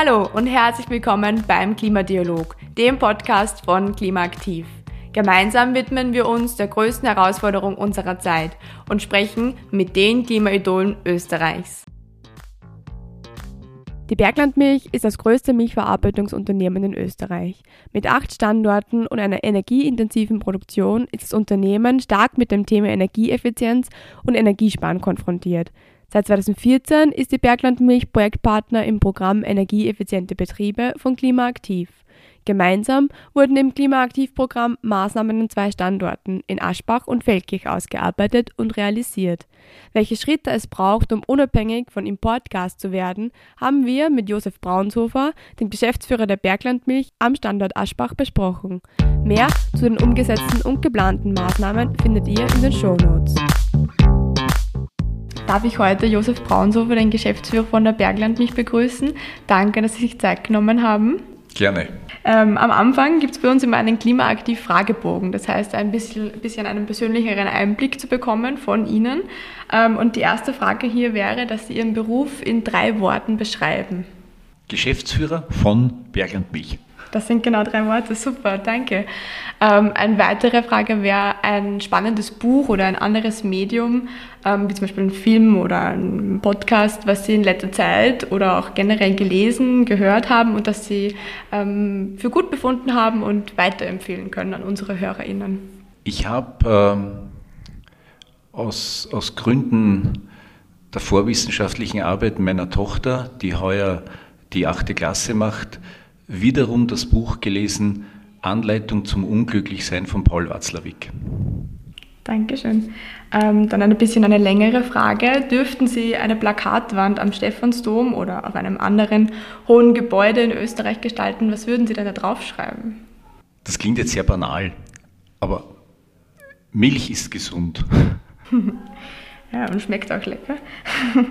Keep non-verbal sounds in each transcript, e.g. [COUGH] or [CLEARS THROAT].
Hallo und herzlich willkommen beim Klimadialog, dem Podcast von Klimaaktiv. Gemeinsam widmen wir uns der größten Herausforderung unserer Zeit und sprechen mit den Klimaidolen Österreichs. Die Berglandmilch ist das größte Milchverarbeitungsunternehmen in Österreich. Mit acht Standorten und einer energieintensiven Produktion ist das Unternehmen stark mit dem Thema Energieeffizienz und Energiesparen konfrontiert. Seit 2014 ist die Berglandmilch Projektpartner im Programm Energieeffiziente Betriebe von Klimaaktiv. Gemeinsam wurden im Klimaaktivprogramm Maßnahmen an zwei Standorten in Aschbach und Feldkirch ausgearbeitet und realisiert. Welche Schritte es braucht, um unabhängig von Importgas zu werden, haben wir mit Josef Braunshofer, dem Geschäftsführer der Berglandmilch, am Standort Aschbach besprochen. Mehr zu den umgesetzten und geplanten Maßnahmen findet ihr in den Shownotes darf ich heute Josef Braunshofer, den Geschäftsführer von der Bergland, mich begrüßen. Danke, dass Sie sich Zeit genommen haben. Gerne. Ähm, am Anfang gibt es bei uns immer einen Klimaaktiv-Fragebogen, das heißt ein bisschen, bisschen einen persönlicheren Einblick zu bekommen von Ihnen. Ähm, und die erste Frage hier wäre, dass Sie Ihren Beruf in drei Worten beschreiben. Geschäftsführer von Bergland Milch. Das sind genau drei Worte, super, danke. Ähm, eine weitere Frage wäre ein spannendes Buch oder ein anderes Medium, ähm, wie zum Beispiel ein Film oder ein Podcast, was Sie in letzter Zeit oder auch generell gelesen, gehört haben und das Sie ähm, für gut befunden haben und weiterempfehlen können an unsere HörerInnen. Ich habe ähm, aus, aus Gründen der vorwissenschaftlichen Arbeit meiner Tochter, die heuer die achte Klasse macht, wiederum das Buch gelesen, Anleitung zum Unglücklichsein von Paul Watzlawick. Dankeschön. Ähm, dann ein bisschen eine längere Frage. Dürften Sie eine Plakatwand am Stephansdom oder auf einem anderen hohen Gebäude in Österreich gestalten? Was würden Sie denn da draufschreiben? Das klingt jetzt sehr banal, aber Milch ist gesund. [LAUGHS] Ja, und schmeckt auch lecker. [LAUGHS]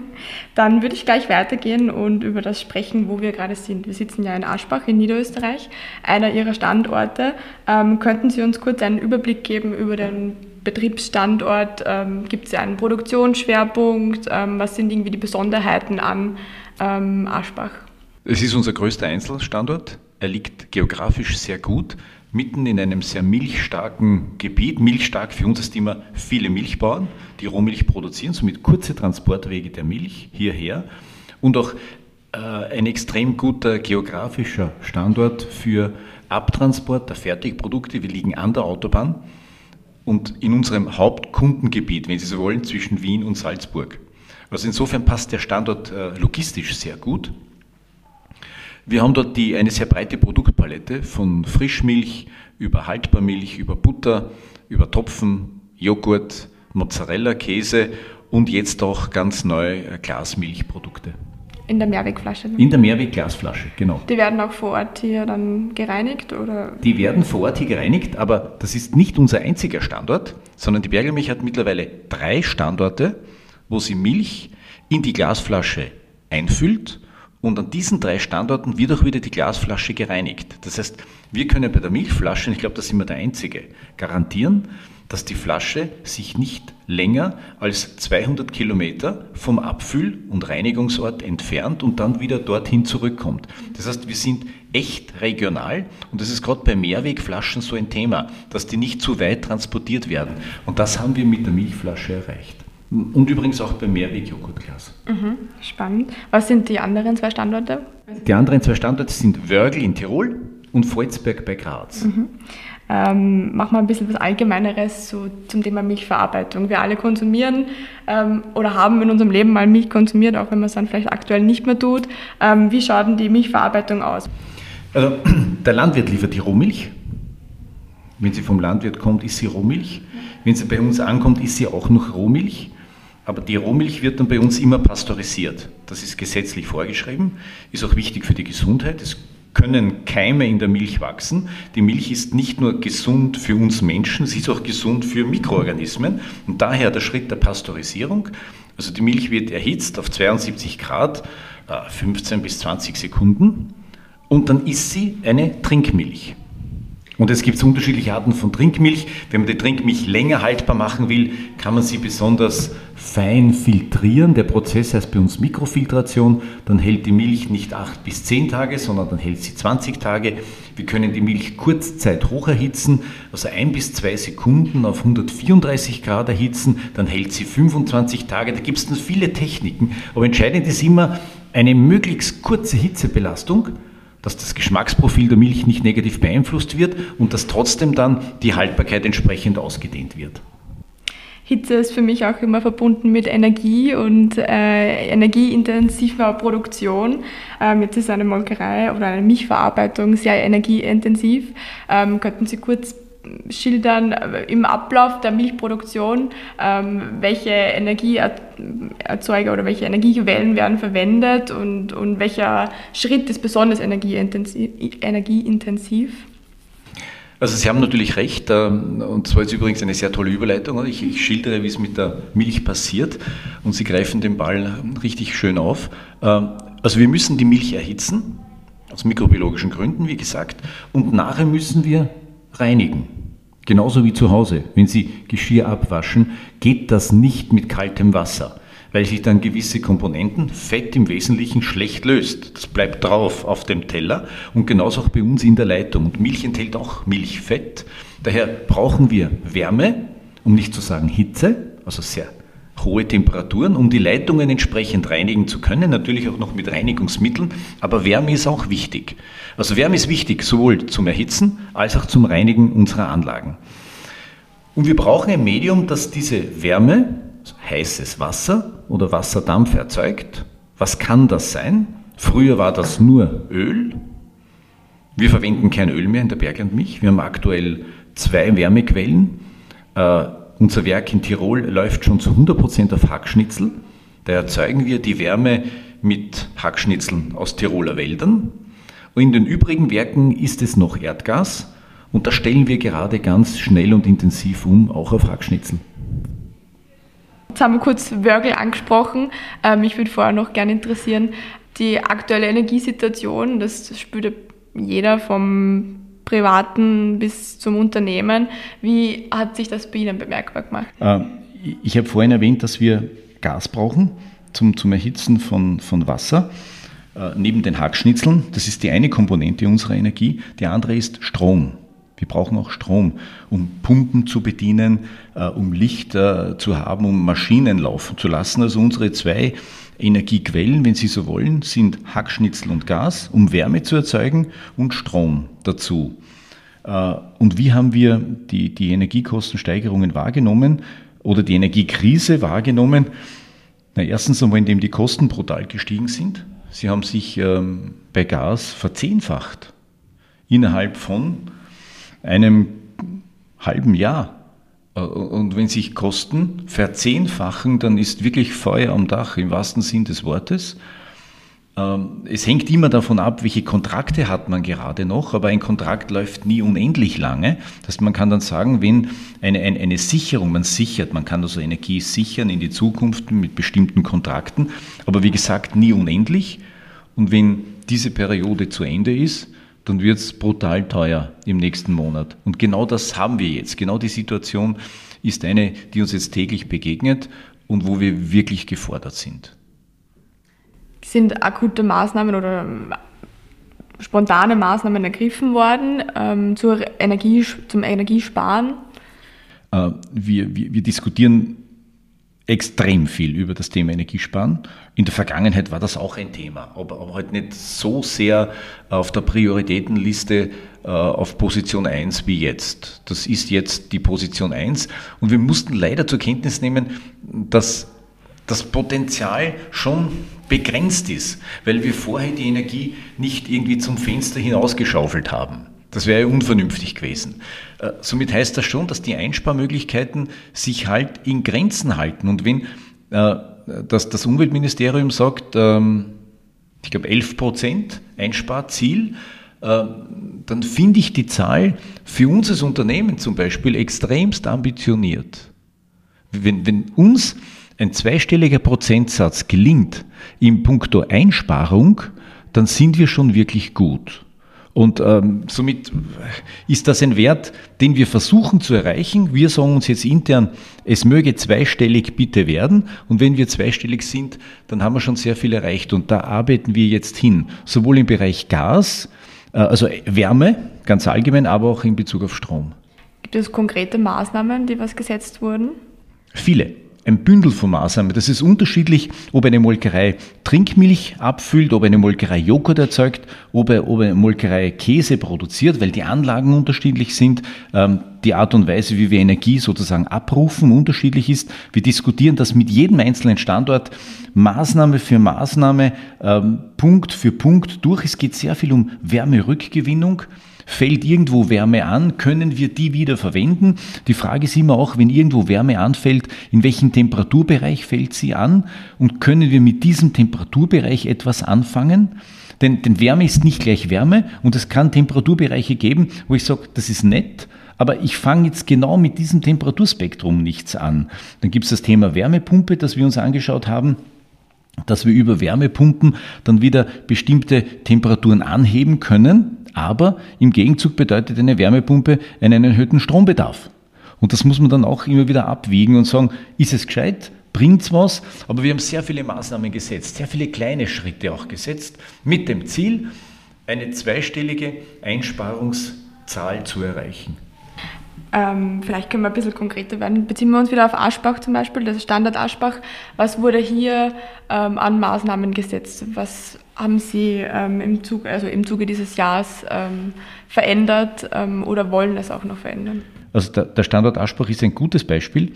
Dann würde ich gleich weitergehen und über das sprechen, wo wir gerade sind. Wir sitzen ja in Aschbach in Niederösterreich, einer Ihrer Standorte. Ähm, könnten Sie uns kurz einen Überblick geben über den Betriebsstandort? Ähm, Gibt es einen Produktionsschwerpunkt? Ähm, was sind irgendwie die Besonderheiten an ähm, Aschbach? Es ist unser größter Einzelstandort. Er liegt geografisch sehr gut mitten in einem sehr milchstarken Gebiet. Milchstark für uns ist immer viele Milchbauern, die Rohmilch produzieren, somit kurze Transportwege der Milch hierher und auch äh, ein extrem guter geografischer Standort für Abtransport der Fertigprodukte. Wir liegen an der Autobahn und in unserem Hauptkundengebiet, wenn Sie so wollen, zwischen Wien und Salzburg. Also insofern passt der Standort äh, logistisch sehr gut. Wir haben dort die, eine sehr breite Produktpalette von Frischmilch über Haltbarmilch, über Butter, über Topfen, Joghurt, Mozzarella, Käse und jetzt auch ganz neu äh, Glasmilchprodukte. In der Mehrwegflasche? In der Mehrwegglasflasche, genau. Die werden auch vor Ort hier dann gereinigt? Oder? Die werden vor Ort hier gereinigt, aber das ist nicht unser einziger Standort, sondern die Bergelmilch hat mittlerweile drei Standorte, wo sie Milch in die Glasflasche einfüllt und an diesen drei Standorten wird auch wieder die Glasflasche gereinigt. Das heißt, wir können bei der Milchflasche, und ich glaube, da sind wir der Einzige, garantieren, dass die Flasche sich nicht länger als 200 Kilometer vom Abfüll- und Reinigungsort entfernt und dann wieder dorthin zurückkommt. Das heißt, wir sind echt regional und das ist gerade bei Mehrwegflaschen so ein Thema, dass die nicht zu weit transportiert werden. Und das haben wir mit der Milchflasche erreicht. Und übrigens auch beim Mehrweg-Joghurtglas. Mhm, spannend. Was sind die anderen zwei Standorte? Die anderen zwei Standorte sind Wörgl in Tirol und Volzberg bei Graz. Mhm. Ähm, machen wir ein bisschen was Allgemeineres so zum Thema Milchverarbeitung. Wir alle konsumieren ähm, oder haben in unserem Leben mal Milch konsumiert, auch wenn man es dann vielleicht aktuell nicht mehr tut. Ähm, wie schaut denn die Milchverarbeitung aus? Also, [CLEARS THROAT] der Landwirt liefert die Rohmilch. Wenn sie vom Landwirt kommt, ist sie Rohmilch. Wenn sie bei uns ankommt, ist sie auch noch Rohmilch. Aber die Rohmilch wird dann bei uns immer pasteurisiert. Das ist gesetzlich vorgeschrieben, ist auch wichtig für die Gesundheit. Es können Keime in der Milch wachsen. Die Milch ist nicht nur gesund für uns Menschen, sie ist auch gesund für Mikroorganismen. Und daher der Schritt der Pasteurisierung. Also die Milch wird erhitzt auf 72 Grad, 15 äh, bis 20 Sekunden. Und dann ist sie eine Trinkmilch. Und es gibt unterschiedliche Arten von Trinkmilch. Wenn man die Trinkmilch länger haltbar machen will, kann man sie besonders fein filtrieren. Der Prozess heißt bei uns Mikrofiltration. Dann hält die Milch nicht 8 bis 10 Tage, sondern dann hält sie 20 Tage. Wir können die Milch kurzzeit hoch erhitzen, also 1 bis 2 Sekunden auf 134 Grad erhitzen, dann hält sie 25 Tage. Da gibt es viele Techniken. Aber entscheidend ist immer eine möglichst kurze Hitzebelastung dass das Geschmacksprofil der Milch nicht negativ beeinflusst wird und dass trotzdem dann die Haltbarkeit entsprechend ausgedehnt wird. Hitze ist für mich auch immer verbunden mit Energie und äh, energieintensiver Produktion. Ähm, jetzt ist eine Molkerei oder eine Milchverarbeitung sehr energieintensiv. Ähm, könnten Sie kurz schildern äh, im Ablauf der Milchproduktion, ähm, welche Energieerzeuger oder welche Energiequellen werden verwendet und, und welcher Schritt ist besonders energieintensiv? Also Sie haben natürlich recht, ähm, und zwar ist übrigens eine sehr tolle Überleitung. Ich, ich, schildere, wie es mit der Milch passiert und Sie greifen den Ball richtig schön auf. Ähm, also wir müssen die Milch erhitzen, aus mikrobiologischen Gründen, wie gesagt, und nachher müssen wir reinigen. Genauso wie zu Hause. Wenn Sie Geschirr abwaschen, geht das nicht mit kaltem Wasser, weil sich dann gewisse Komponenten, Fett im Wesentlichen, schlecht löst. Das bleibt drauf auf dem Teller und genauso auch bei uns in der Leitung. Und Milch enthält auch Milchfett. Daher brauchen wir Wärme, um nicht zu sagen Hitze, also sehr hohe Temperaturen, um die Leitungen entsprechend reinigen zu können, natürlich auch noch mit Reinigungsmitteln, aber Wärme ist auch wichtig. Also Wärme ist wichtig, sowohl zum Erhitzen als auch zum Reinigen unserer Anlagen. Und wir brauchen ein Medium, das diese Wärme, heißes Wasser oder Wasserdampf erzeugt. Was kann das sein? Früher war das nur Öl. Wir verwenden kein Öl mehr in der Berglandmilch. Wir haben aktuell zwei Wärmequellen. Äh, unser Werk in Tirol läuft schon zu 100% auf Hackschnitzel. Da erzeugen wir die Wärme mit Hackschnitzeln aus Tiroler Wäldern. Und in den übrigen Werken ist es noch Erdgas. Und da stellen wir gerade ganz schnell und intensiv um, auch auf Hackschnitzel. Jetzt haben wir kurz Wörgl angesprochen. Ähm, mich würde vorher noch gerne interessieren, die aktuelle Energiesituation, das spürt jeder vom Privaten bis zum Unternehmen. Wie hat sich das bei Ihnen bemerkbar gemacht? Äh, ich habe vorhin erwähnt, dass wir Gas brauchen zum, zum Erhitzen von, von Wasser. Äh, neben den Hackschnitzeln, das ist die eine Komponente unserer Energie, die andere ist Strom. Wir brauchen auch Strom, um Pumpen zu bedienen, äh, um Licht zu haben, um Maschinen laufen zu lassen. Also unsere zwei Energiequellen, wenn Sie so wollen, sind Hackschnitzel und Gas, um Wärme zu erzeugen und Strom dazu. Äh, und wie haben wir die, die Energiekostensteigerungen wahrgenommen oder die Energiekrise wahrgenommen? Na, erstens einmal, indem die Kosten brutal gestiegen sind. Sie haben sich ähm, bei Gas verzehnfacht innerhalb von einem halben Jahr. Äh, und wenn sich Kosten verzehnfachen, dann ist wirklich Feuer am Dach im wahrsten Sinn des Wortes. Ähm, es hängt immer davon ab, welche Kontrakte hat man gerade noch, aber ein Kontrakt läuft nie unendlich lange. Das heißt, man kann dann sagen, wenn eine, eine, eine Sicherung, man sichert, man kann also Energie sichern in die Zukunft mit bestimmten Kontrakten, aber wie gesagt, nie unendlich. Und wenn diese Periode zu Ende ist, dann wird es brutal teuer im nächsten Monat. Und genau das haben wir jetzt. Genau die Situation ist eine, die uns jetzt täglich begegnet und wo wir wirklich gefordert sind. Sind akute Maßnahmen oder ähm, spontane Maßnahmen ergriffen worden ähm, zur Energie, zum Energiesparen? Äh, wir, wir, wir diskutieren extrem viel über das Thema Energiesparen. In der Vergangenheit war das auch ein Thema, aber, aber halt nicht so sehr auf der Prioritätenliste äh, auf Position 1 wie jetzt. Das ist jetzt die Position 1 und wir mussten leider zur Kenntnis nehmen, dass das Potenzial schon begrenzt ist, weil wir vorher die Energie nicht irgendwie zum Fenster hinausgeschaufelt haben. Das wäre unvernünftig gewesen. Äh, somit heißt das schon, dass die Einsparmöglichkeiten sich halt in Grenzen halten. Und wenn äh, das, das Umweltministerium sagt, ähm, ich glaube 11 Prozent Einsparziel, äh, dann finde ich die Zahl für uns als Unternehmen zum Beispiel extremst ambitioniert. Wenn, wenn uns ein zweistelliger Prozentsatz gelingt im Punkto Einsparung, dann sind wir schon wirklich gut. Und ähm, somit ist das ein Wert, den wir versuchen zu erreichen. Wir sagen uns jetzt intern, es möge zweistellig bitte werden. Und wenn wir zweistellig sind, dann haben wir schon sehr viel erreicht. Und da arbeiten wir jetzt hin, sowohl im Bereich Gas, äh, also Wärme ganz allgemein, aber auch in Bezug auf Strom. Gibt es konkrete Maßnahmen, die was gesetzt wurden? Viele ein Bündel von Maßnahmen. Das ist unterschiedlich, ob eine Molkerei Trinkmilch abfüllt, ob eine Molkerei Joghurt erzeugt, ob eine Molkerei Käse produziert, weil die Anlagen unterschiedlich sind. Ähm, die Art und Weise, wie wir Energie sozusagen abrufen, unterschiedlich ist. Wir diskutieren das mit jedem einzelnen Standort Maßnahme für Maßnahme, ähm, Punkt für Punkt durch. Es geht sehr viel um Wärmerückgewinnung. Fällt irgendwo Wärme an, können wir die wieder verwenden? Die Frage ist immer auch, wenn irgendwo Wärme anfällt, in welchem Temperaturbereich fällt sie an und können wir mit diesem Temperaturbereich etwas anfangen? Denn, denn Wärme ist nicht gleich Wärme und es kann Temperaturbereiche geben, wo ich sage, das ist nett, aber ich fange jetzt genau mit diesem Temperaturspektrum nichts an. Dann gibt es das Thema Wärmepumpe, das wir uns angeschaut haben dass wir über Wärmepumpen dann wieder bestimmte Temperaturen anheben können. Aber im Gegenzug bedeutet eine Wärmepumpe einen erhöhten Strombedarf. Und das muss man dann auch immer wieder abwiegen und sagen, ist es gescheit? Bringt es was? Aber wir haben sehr viele Maßnahmen gesetzt, sehr viele kleine Schritte auch gesetzt, mit dem Ziel, eine zweistellige Einsparungszahl zu erreichen. Ähm, vielleicht können wir ein bisschen konkreter werden. Beziehen wir uns wieder auf Aschbach zum Beispiel, das Standard Aschbach. Was wurde hier ähm, an Maßnahmen gesetzt? Was haben Sie ähm, im, Zuge, also im Zuge dieses Jahres ähm, verändert ähm, oder wollen es auch noch verändern? Also der, der Standort Aschbach ist ein gutes Beispiel.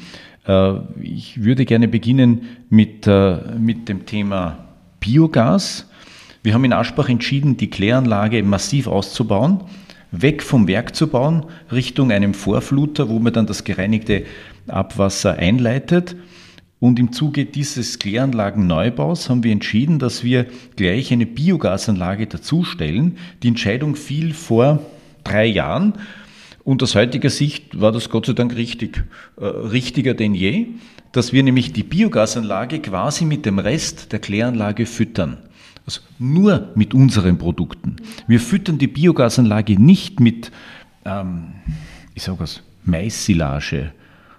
Äh, ich würde gerne beginnen mit, äh, mit dem Thema Biogas. Wir haben in Aschbach entschieden, die Kläranlage massiv auszubauen weg vom Werk zu bauen, Richtung einem Vorfluter, wo man dann das gereinigte Abwasser einleitet. Und im Zuge dieses Kläranlagenneubaus haben wir entschieden, dass wir gleich eine Biogasanlage dazustellen. Die Entscheidung fiel vor drei Jahren. Und aus heutiger Sicht war das Gott sei Dank richtig, äh, richtiger denn je, dass wir nämlich die Biogasanlage quasi mit dem Rest der Kläranlage füttern. Also nur mit unseren Produkten. Wir füttern die Biogasanlage nicht mit, ähm, ich sage was, Maissilage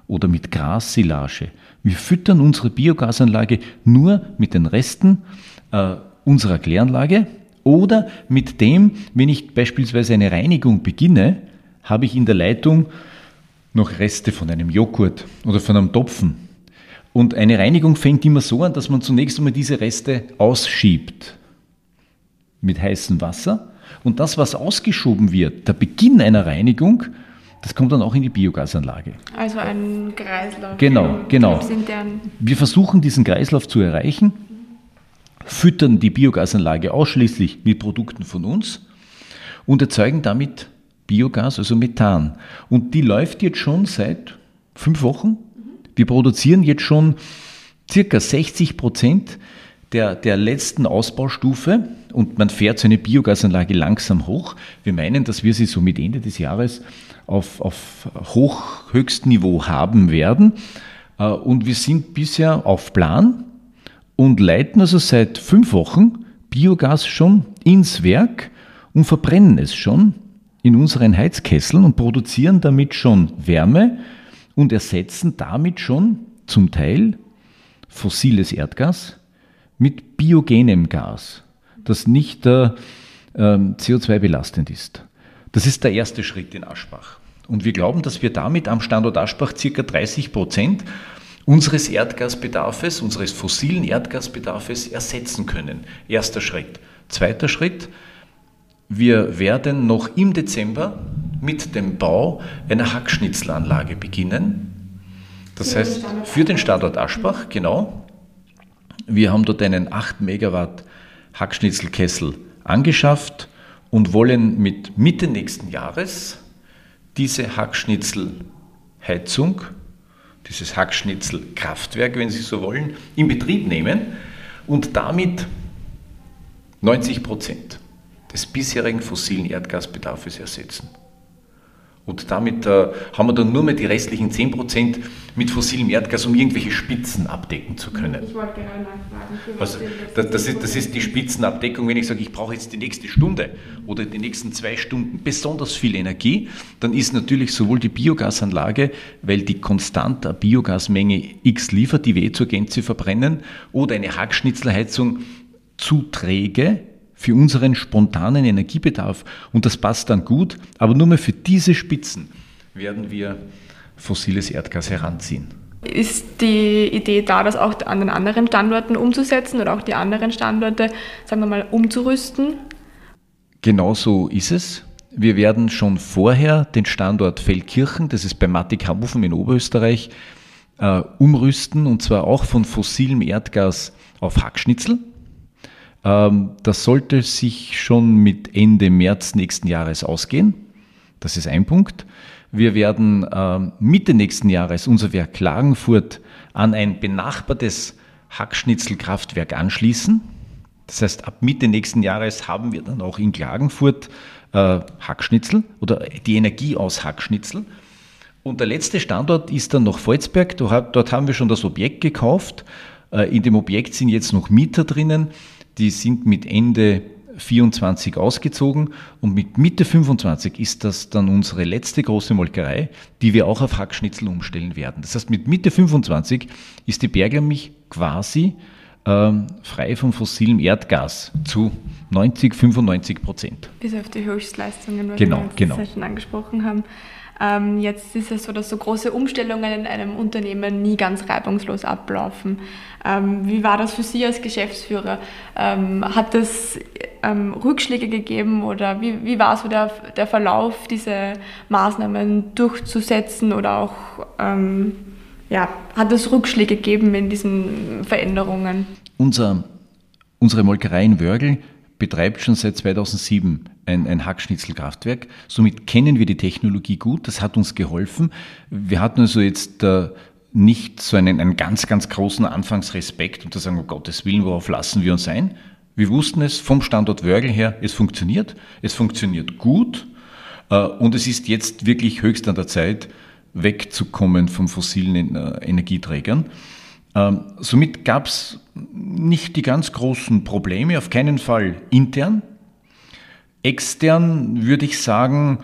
oder mit Grassilage. Wir füttern unsere Biogasanlage nur mit den Resten äh, unserer Kläranlage oder mit dem, wenn ich beispielsweise eine Reinigung beginne, habe ich in der Leitung noch Reste von einem Joghurt oder von einem Topfen. Und eine Reinigung fängt immer so an, dass man zunächst einmal diese Reste ausschiebt mit heißem Wasser. Und das, was ausgeschoben wird, der Beginn einer Reinigung, das kommt dann auch in die Biogasanlage. Also ein Kreislauf. Genau, genau. Wir versuchen diesen Kreislauf zu erreichen, füttern die Biogasanlage ausschließlich mit Produkten von uns und erzeugen damit Biogas, also Methan. Und die läuft jetzt schon seit fünf Wochen. Wir produzieren jetzt schon circa 60 Prozent der, der letzten Ausbaustufe und man fährt so eine Biogasanlage langsam hoch. Wir meinen, dass wir sie so mit Ende des Jahres auf, auf hoch, Höchstniveau haben werden. Äh, und wir sind bisher auf Plan und leiten also seit fünf Wochen Biogas schon ins Werk und verbrennen es schon in unseren Heizkesseln und produzieren damit schon Wärme und ersetzen damit schon zum Teil fossiles Erdgas mit biogenem Gas, das nicht äh, CO2 belastend ist. Das ist der erste Schritt in Aschbach. Und wir glauben, dass wir damit am Standort Aschbach ca. 30 Prozent unseres Erdgasbedarfes, unseres fossilen Erdgasbedarfes ersetzen können. Erster Schritt. Zweiter Schritt. Wir werden noch im Dezember mit dem Bau einer Hackschnitzelanlage beginnen. Das heißt, für den Standort Aschbach, genau, wir haben dort einen 8 Megawatt Hackschnitzelkessel angeschafft und wollen mit Mitte nächsten Jahres diese Hackschnitzelheizung, dieses Hackschnitzelkraftwerk, wenn Sie so wollen, in Betrieb nehmen und damit 90 Prozent des bisherigen fossilen Erdgasbedarfs ersetzen. Und damit äh, haben wir dann nur mehr die restlichen 10% mit fossilem Erdgas, um irgendwelche Spitzen abdecken zu können. Ich wollte gerade nachfragen. Also, das, das, ist, das ist die Spitzenabdeckung, wenn ich sage, ich brauche jetzt die nächste Stunde oder die nächsten zwei Stunden besonders viel Energie, dann ist natürlich sowohl die Biogasanlage, weil die konstant eine Biogasmenge X liefert, die wir eh zur Gänze verbrennen, oder eine Hackschnitzelheizung zu träge, für unseren spontanen Energiebedarf. Und das passt dann gut, aber nur mehr für diese Spitzen werden wir fossiles Erdgas heranziehen. Ist die Idee da, das auch an den anderen Standorten umzusetzen oder auch die anderen Standorte, sagen wir mal, umzurüsten? Genau so ist es. Wir werden schon vorher den Standort Feldkirchen, das ist bei Mattighamhofen in Oberösterreich, äh, umrüsten und zwar auch von fossilem Erdgas auf Hackschnitzel. Ähm, das sollte sich schon mit Ende März nächsten Jahres ausgehen. Das ist ein Punkt. Wir werden ähm, Mitte nächsten Jahres unser Werk Klagenfurt an ein benachbartes Hackschnitzelkraftwerk anschließen. Das heißt, ab Mitte nächsten Jahres haben wir dann auch in Klagenfurt äh, Hackschnitzel oder die Energie aus Hackschnitzel. Und der letzte Standort ist dann noch Volzberg. Dort haben wir schon das Objekt gekauft. Äh, in dem Objekt sind jetzt noch Mieter drinnen die sind mit Ende 24 ausgezogen und mit Mitte 25 ist das dann unsere letzte große Molkerei, die wir auch auf Hackschnitzel umstellen werden. Das heißt, mit Mitte 25 ist die Berglermilch quasi ähm, frei von fossilem Erdgas zu 90, 95 Prozent. Bis auf die Höchstleistungen, was genau, wir genau. schon angesprochen haben. Ähm, jetzt ist es so, dass so große Umstellungen in einem Unternehmen nie ganz reibungslos ablaufen. Ähm, wie war das für Sie als Geschäftsführer? Ähm, hat es ähm, Rückschläge gegeben oder wie, wie war so der, der Verlauf, diese Maßnahmen durchzusetzen oder auch ähm, ja, hat es Rückschläge gegeben in diesen Veränderungen? Unser, unsere Molkerei in Wörgl betreibt schon seit 2007 ein, ein Hackschnitzelkraftwerk. Somit kennen wir die Technologie gut. Das hat uns geholfen. Wir hatten also jetzt äh, nicht so einen, einen ganz, ganz großen Anfangsrespekt und zu sagen, um Gottes Willen, worauf lassen wir uns ein? Wir wussten es vom Standort Wörgl her, es funktioniert, es funktioniert gut äh, und es ist jetzt wirklich höchst an der Zeit, wegzukommen von fossilen Energieträgern. Ähm, somit gab es nicht die ganz großen Probleme, auf keinen Fall intern. Extern würde ich sagen,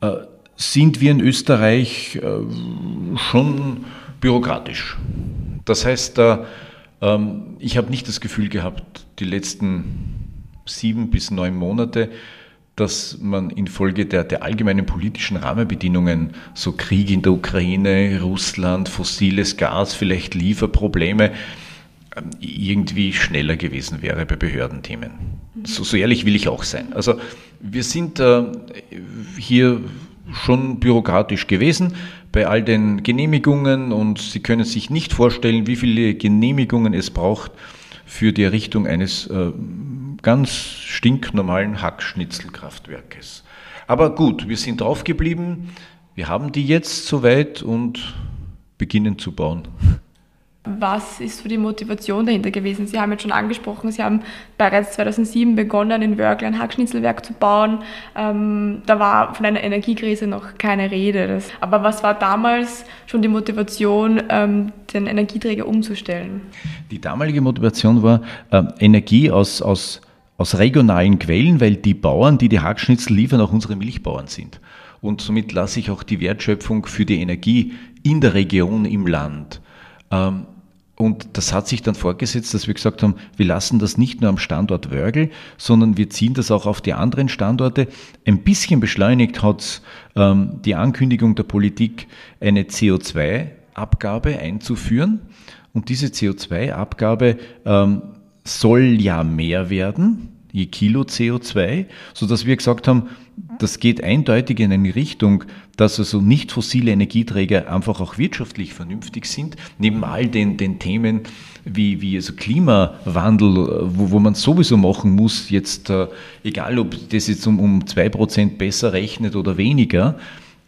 äh, sind wir in Österreich schon bürokratisch. Das heißt, ähm, ich habe nicht das Gefühl gehabt, die letzten sieben bis neun Monate, dass man infolge der, der allgemeinen politischen Rahmenbedingungen, so Krieg in der Ukraine, Russland, fossiles Gas, vielleicht Lieferprobleme, ähm, irgendwie schneller gewesen wäre bei Behördenthemen. So, so ehrlich will ich auch sein. Also wir sind äh, hier schon bürokratisch gewesen bei all den Genehmigungen und Sie können sich nicht vorstellen, wie viele Genehmigungen es braucht für die Errichtung eines äh, ganz stinknormalen Hackschnitzelkraftwerkes. Aber gut, wir sind draufgeblieben, wir haben die jetzt soweit und beginnen zu bauen. Was ist so die Motivation dahinter gewesen? Sie haben jetzt schon angesprochen, Sie haben bereits 2007 begonnen, in Wörgl ein Hackschnitzelwerk zu bauen. Ähm, da war von einer Energiekrise noch keine Rede. Das, aber was war damals schon die Motivation, ähm, den Energieträger umzustellen? Die damalige Motivation war äh, Energie aus, aus, aus regionalen Quellen, weil die Bauern, die die Hackschnitzel liefern, auch unsere Milchbauern sind. Und somit lasse ich auch die Wertschöpfung für die Energie in der Region, im Land. Ähm, und das hat sich dann vorgesetzt, dass wir gesagt haben, wir lassen das nicht nur am Standort Wörgl, sondern wir ziehen das auch auf die anderen Standorte. Ein bisschen beschleunigt hat ähm, die Ankündigung der Politik, eine CO2-Abgabe einzuführen. Und diese CO2-Abgabe ähm, soll ja mehr werden, je Kilo CO2, sodass wir gesagt haben, das geht eindeutig in eine Richtung, dass also nicht fossile Energieträger einfach auch wirtschaftlich vernünftig sind, neben all den, den Themen wie, wie also Klimawandel, wo, wo man sowieso machen muss, jetzt äh, egal ob das jetzt um, um 2% besser rechnet oder weniger,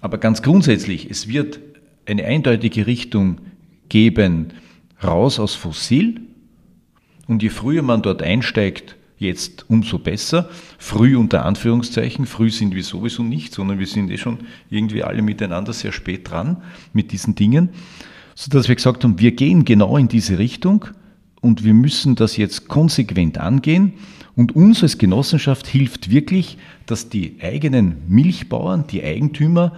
aber ganz grundsätzlich, es wird eine eindeutige Richtung geben, raus aus Fossil und je früher man dort einsteigt, jetzt umso besser. Früh unter Anführungszeichen, früh sind wir sowieso nicht, sondern wir sind eh schon irgendwie alle miteinander sehr spät dran mit diesen Dingen, sodass wir gesagt haben, wir gehen genau in diese Richtung und wir müssen das jetzt konsequent angehen. Und uns als Genossenschaft hilft wirklich, dass die eigenen Milchbauern, die Eigentümer,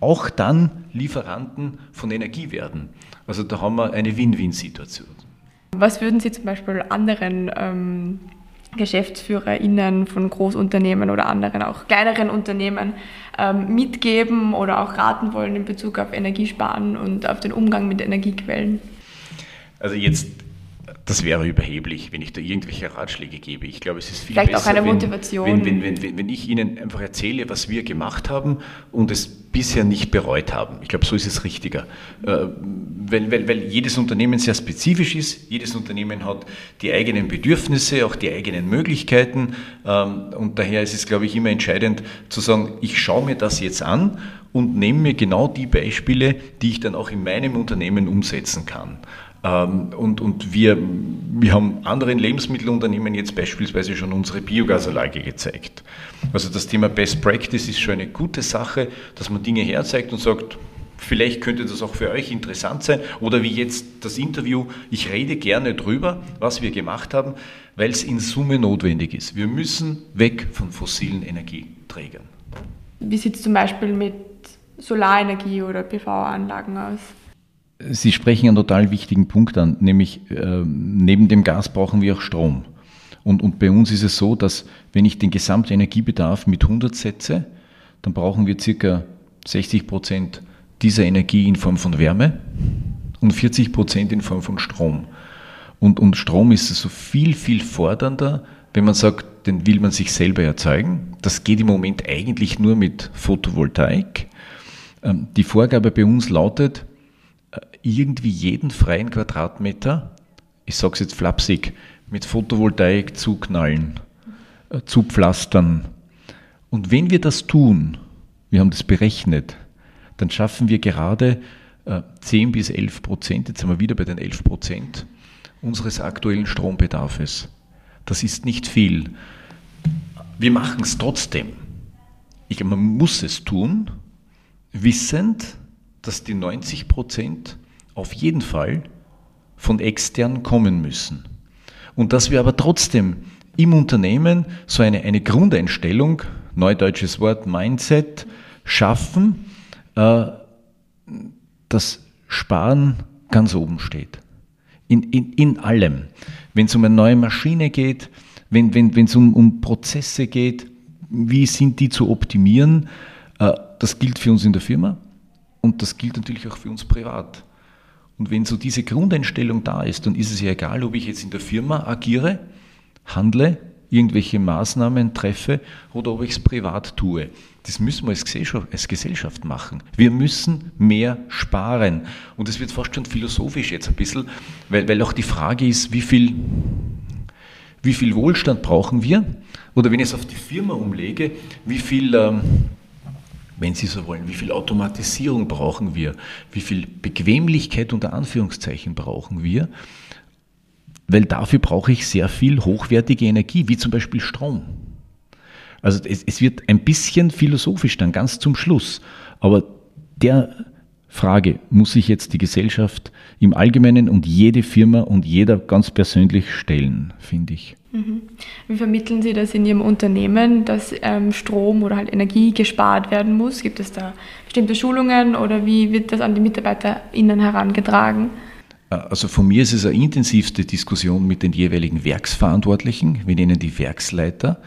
auch dann Lieferanten von Energie werden. Also da haben wir eine Win-Win-Situation. Was würden Sie zum Beispiel anderen ähm, GeschäftsführerInnen von Großunternehmen oder anderen, auch kleineren Unternehmen ähm, mitgeben oder auch raten wollen in Bezug auf Energiesparen und auf den Umgang mit Energiequellen? Also jetzt das wäre überheblich, wenn ich da irgendwelche Ratschläge gebe. Ich glaube, es ist viel Vielleicht besser, auch eine wenn, Motivation. Wenn, wenn, wenn, wenn ich Ihnen einfach erzähle, was wir gemacht haben und es bisher nicht bereut haben. Ich glaube, so ist es richtiger. Äh, weil, weil, weil jedes Unternehmen sehr spezifisch ist, jedes Unternehmen hat die eigenen Bedürfnisse, auch die eigenen Möglichkeiten ähm, und daher ist es, glaube ich, immer entscheidend zu sagen, ich schaue mir das jetzt an und nehme mir genau die Beispiele, die ich dann auch in meinem Unternehmen umsetzen kann. Ähm, und, und wir, wir haben anderen Lebensmittelunternehmen jetzt beispielsweise schon unsere Biogasanlage gezeigt. Also das Thema Best Practice ist schon eine gute Sache, dass man Dinge herzeigt und sagt, vielleicht könnte das auch für euch interessant sein. Oder wie jetzt das Interview, ich rede gerne drüber, was wir gemacht haben, weil es in Summe notwendig ist. Wir müssen weg von fossilen Energieträgern. Wie sieht es zum Beispiel mit Solarenergie oder PV-Anlagen aus? Sie sprechen einen total wichtigen Punkt an, nämlich äh, neben dem Gas brauchen wir auch Strom. Und, und bei uns ist es so, dass wenn ich den gesamten Energiebedarf mit 100 setze, dann brauchen wir circa 60 Prozent dieser Energie in Form von Wärme und 40 Prozent in Form von Strom. Und, und Strom ist so also viel, viel fordernder, wenn man sagt, den will man sich selber erzeugen. Das geht im Moment eigentlich nur mit Photovoltaik. Ähm, die Vorgabe bei uns lautet, irgendwie jeden freien Quadratmeter, ich sage es jetzt flapsig, mit Photovoltaik zuknallen, äh, zupflastern. Und wenn wir das tun, wir haben das berechnet, dann schaffen wir gerade äh, 10 bis 11 Prozent, jetzt sind wir wieder bei den 11 Prozent, unseres aktuellen Strombedarfes. Das ist nicht viel. Wir machen es trotzdem. Ich, man muss es tun, wissend, dass die 90 Prozent auf jeden Fall von extern kommen müssen. Und dass wir aber trotzdem im Unternehmen so eine, eine Grundeinstellung, neudeutsches Wort Mindset, schaffen, äh, dass Sparen ganz oben steht. In, in, in allem. Wenn es um eine neue Maschine geht, wenn es wenn, um, um Prozesse geht, wie sind die zu optimieren, äh, das gilt für uns in der Firma und das gilt natürlich auch für uns privat. Und wenn so diese Grundeinstellung da ist, dann ist es ja egal, ob ich jetzt in der Firma agiere, handle, irgendwelche Maßnahmen treffe oder ob ich es privat tue. Das müssen wir als Gesellschaft machen. Wir müssen mehr sparen. Und es wird fast schon philosophisch jetzt ein bisschen, weil, weil auch die Frage ist, wie viel, wie viel Wohlstand brauchen wir? Oder wenn ich es auf die Firma umlege, wie viel ähm, wenn Sie so wollen, wie viel Automatisierung brauchen wir, wie viel Bequemlichkeit unter Anführungszeichen brauchen wir, weil dafür brauche ich sehr viel hochwertige Energie, wie zum Beispiel Strom. Also es, es wird ein bisschen philosophisch dann ganz zum Schluss, aber der Frage muss sich jetzt die Gesellschaft im Allgemeinen und jede Firma und jeder ganz persönlich stellen, finde ich. Mhm. Wie vermitteln Sie das in Ihrem Unternehmen, dass ähm, Strom oder halt Energie gespart werden muss? Gibt es da bestimmte Schulungen oder wie wird das an die MitarbeiterInnen herangetragen? Also von mir ist es eine intensivste Diskussion mit den jeweiligen Werksverantwortlichen, wir nennen die Werksleiter.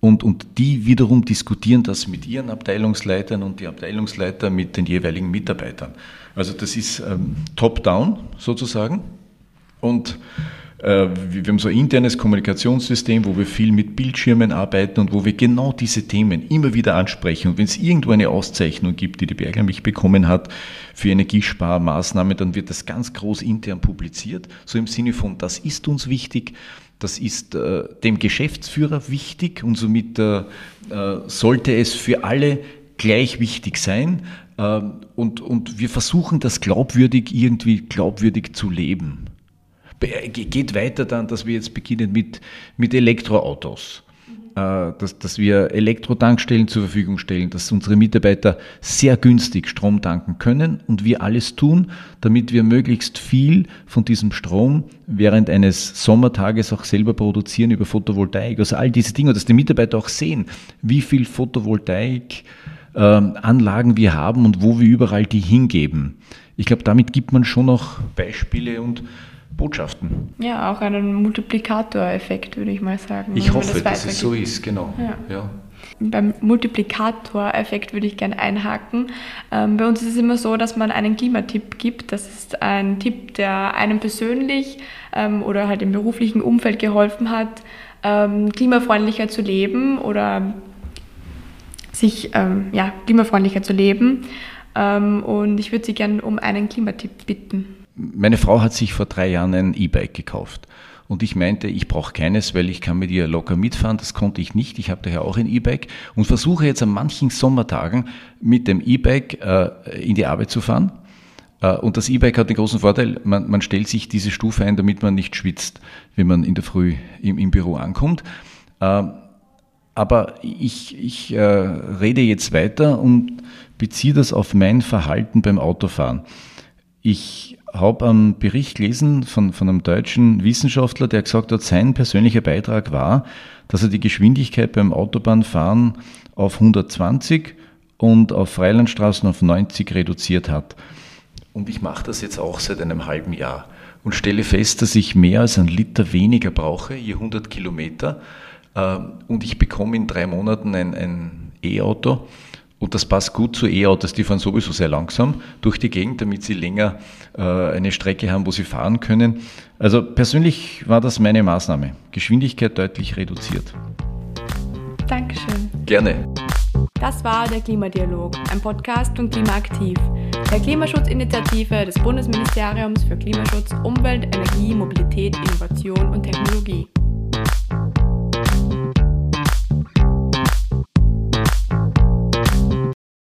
Und, und die wiederum diskutieren das mit ihren Abteilungsleitern und die Abteilungsleiter mit den jeweiligen Mitarbeitern. Also das ist ähm, top-down sozusagen. Und äh, wir haben so ein internes Kommunikationssystem, wo wir viel mit Bildschirmen arbeiten und wo wir genau diese Themen immer wieder ansprechen. Und wenn es irgendwo eine Auszeichnung gibt, die die Berger mich bekommen hat für Energiesparmaßnahmen, dann wird das ganz groß intern publiziert. So im Sinne von, das ist uns wichtig, das ist äh, dem Geschäftsführer wichtig und somit äh, äh sollte es für alle gleich wichtig sein. Ähm, und, und wir versuchen das glaubwürdig irgendwie glaubwürdig zu leben. geht weiter dann, dass wir jetzt beginnen mit, mit Elektroautos. Äh, dass, dass wir Elektrotankstellen zur Verfügung stellen, dass unsere Mitarbeiter sehr günstig Strom tanken können und wir alles tun, damit wir möglichst viel von diesem Strom während eines Sommertages auch selber produzieren über Photovoltaik. Also all diese Dinge, dass die Mitarbeiter auch sehen, wie viel Photovoltaik ähm, Anlagen wir haben und wo wir überall die hingeben. Ich glaube, damit gibt man schon noch Beispiele und Botschaften. Ja, auch einen Multiplikatoreffekt, würde ich mal sagen. Ich hoffe, das dass es so ist, genau. Ja. ja. Beim Multiplikatoreffekt würde ich gerne einhaken. Ähm, bei uns ist es immer so, dass man einen Klimatipp gibt. Das ist ein Tipp, der einem persönlich ähm, oder halt im beruflichen Umfeld geholfen hat, ähm, klimafreundlicher zu leben oder sich ähm, ja, klimafreundlicher zu leben. Ähm, und ich würde Sie gerne um einen Klimatipp bitten meine Frau hat sich vor drei Jahren ein E-Bike gekauft. Und ich meinte, ich brauche keines, weil ich kann mit ihr locker mitfahren. Das konnte ich nicht. Ich habe daher auch ein E-Bike und versuche jetzt an manchen Sommertagen mit dem E-Bike äh, in die Arbeit zu fahren. Äh, und das E-Bike hat den großen Vorteil, man, man, stellt sich diese Stufe ein, damit man nicht schwitzt, wenn man in der Früh im, im Büro ankommt. Äh, aber ich, ich äh, rede jetzt weiter und beziehe das auf mein Verhalten beim Autofahren. Ich habe einen Bericht gelesen von, von einem deutschen Wissenschaftler, der gesagt hat, sein persönlicher Beitrag war, dass er die Geschwindigkeit beim Autobahnfahren auf 120 und auf Freilandstraßen auf 90 reduziert hat. Und ich mache das jetzt auch seit einem halben Jahr und stelle fest, dass ich mehr als einen Liter weniger brauche, je 100 Kilometer. Äh, und ich bekomme in drei Monaten ein, ein E-Auto und das passt gut zu E-Autos, die fahren sowieso sehr langsam durch die Gegend, damit sie länger äh, eine Strecke haben, wo sie fahren können. Also persönlich war das meine Maßnahme. Geschwindigkeit deutlich reduziert. Dankeschön. Gerne. Das war der Klimadialog, ein Podcast von Klimaaktiv, der Klimaschutzinitiative des Bundesministeriums für Klimaschutz, Umwelt, Energie, Mobilität, Innovation und Technologie.